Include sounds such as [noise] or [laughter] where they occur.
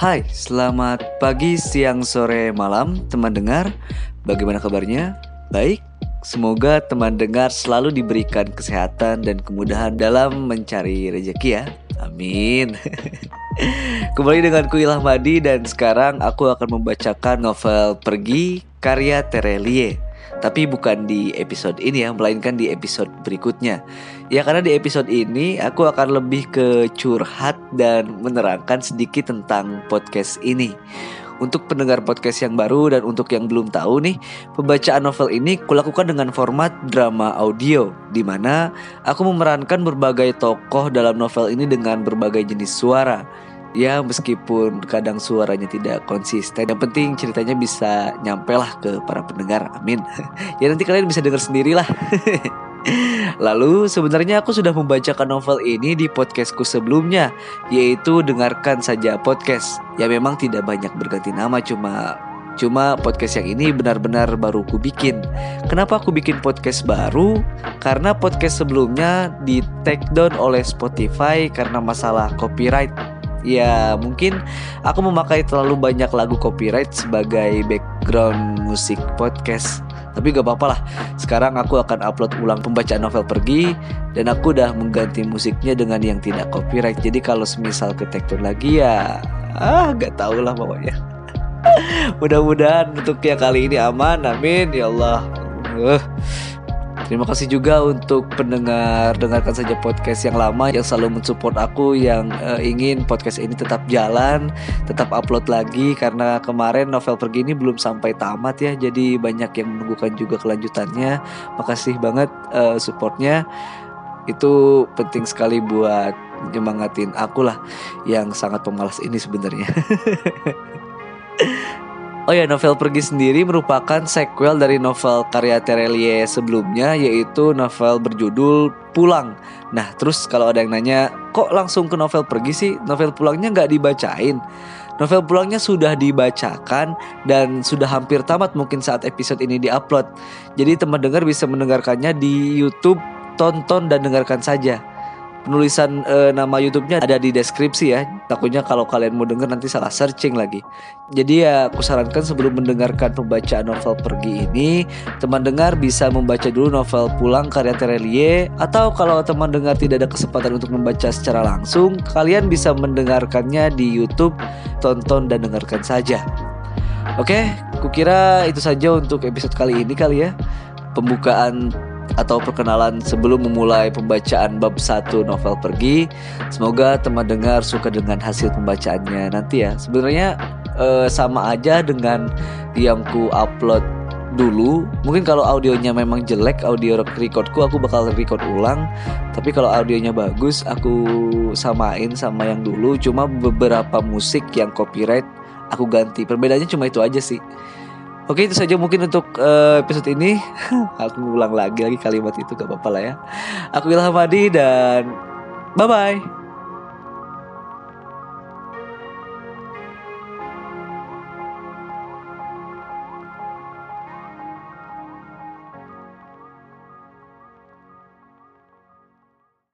Hai, selamat pagi, siang, sore, malam teman dengar. Bagaimana kabarnya? Baik. Semoga teman dengar selalu diberikan kesehatan dan kemudahan dalam mencari rezeki ya. Amin. [laughs] Kembali dengan ku Ilham Madi dan sekarang aku akan membacakan novel Pergi karya Terelie tapi bukan di episode ini ya, melainkan di episode berikutnya. Ya karena di episode ini aku akan lebih ke curhat dan menerangkan sedikit tentang podcast ini. Untuk pendengar podcast yang baru dan untuk yang belum tahu nih, pembacaan novel ini kulakukan dengan format drama audio di mana aku memerankan berbagai tokoh dalam novel ini dengan berbagai jenis suara ya meskipun kadang suaranya tidak konsisten yang penting ceritanya bisa nyampe lah ke para pendengar. Amin. [laughs] Ya nanti kalian bisa dengar sendirilah. [laughs] Lalu sebenarnya aku sudah membacakan novel ini di podcastku sebelumnya Yaitu Dengarkan Saja Podcast. Ya memang tidak banyak berganti nama cuma Cuma podcast yang ini benar-benar baru ku bikin. Kenapa aku bikin podcast baru? Karena podcast sebelumnya di take down oleh Spotify karena masalah copyright ya mungkin aku memakai terlalu banyak lagu copyright sebagai background musik podcast. Tapi gak apa-apa lah. Sekarang aku akan upload ulang pembacaan novel pergi Dan aku udah mengganti musiknya dengan yang tidak copyright. Jadi kalau semisal ke tekton lagi ya Ah gak tau lah pokoknya. [laughs] Mudah-mudahan untuk yang kali ini aman. Amin. Ya Allah. Uh. Terima kasih juga untuk pendengar dengarkan saja podcast yang lama yang selalu mensupport aku yang uh, ingin podcast ini tetap jalan, tetap upload lagi karena kemarin novel pergi ini belum sampai tamat ya, jadi banyak yang menunggukan juga kelanjutannya. Makasih banget uh, supportnya. Itu penting sekali buat nyemangatin aku lah yang sangat pemalas ini sebenarnya. [laughs] Oh ya, novel Pergi sendiri merupakan sequel dari novel karya Terelie sebelumnya yaitu novel berjudul Pulang. Nah, terus kalau ada yang nanya, kok langsung ke novel Pergi sih? Novel Pulangnya nggak dibacain? Novel Pulangnya sudah dibacakan dan sudah hampir tamat mungkin saat episode ini diupload. Jadi teman dengar bisa mendengarkannya di YouTube, tonton dan dengarkan saja penulisan e, nama YouTube-nya ada di deskripsi ya. Takutnya kalau kalian mau denger nanti salah searching lagi. Jadi ya aku sarankan sebelum mendengarkan pembacaan novel Pergi ini, teman dengar bisa membaca dulu novel Pulang karya Terelie atau kalau teman dengar tidak ada kesempatan untuk membaca secara langsung, kalian bisa mendengarkannya di YouTube, tonton dan dengarkan saja. Oke, kukira itu saja untuk episode kali ini kali ya. Pembukaan atau perkenalan sebelum memulai pembacaan bab 1 novel Pergi. Semoga teman dengar suka dengan hasil pembacaannya nanti ya. Sebenarnya eh, sama aja dengan yang ku upload dulu. Mungkin kalau audionya memang jelek audio recordku aku bakal record ulang. Tapi kalau audionya bagus aku samain sama yang dulu. Cuma beberapa musik yang copyright aku ganti. Perbedaannya cuma itu aja sih Oke itu saja mungkin untuk uh, episode ini. [laughs] Aku ulang lagi lagi kalimat itu gak apa-apa lah ya. Aku Ilham Adi dan bye-bye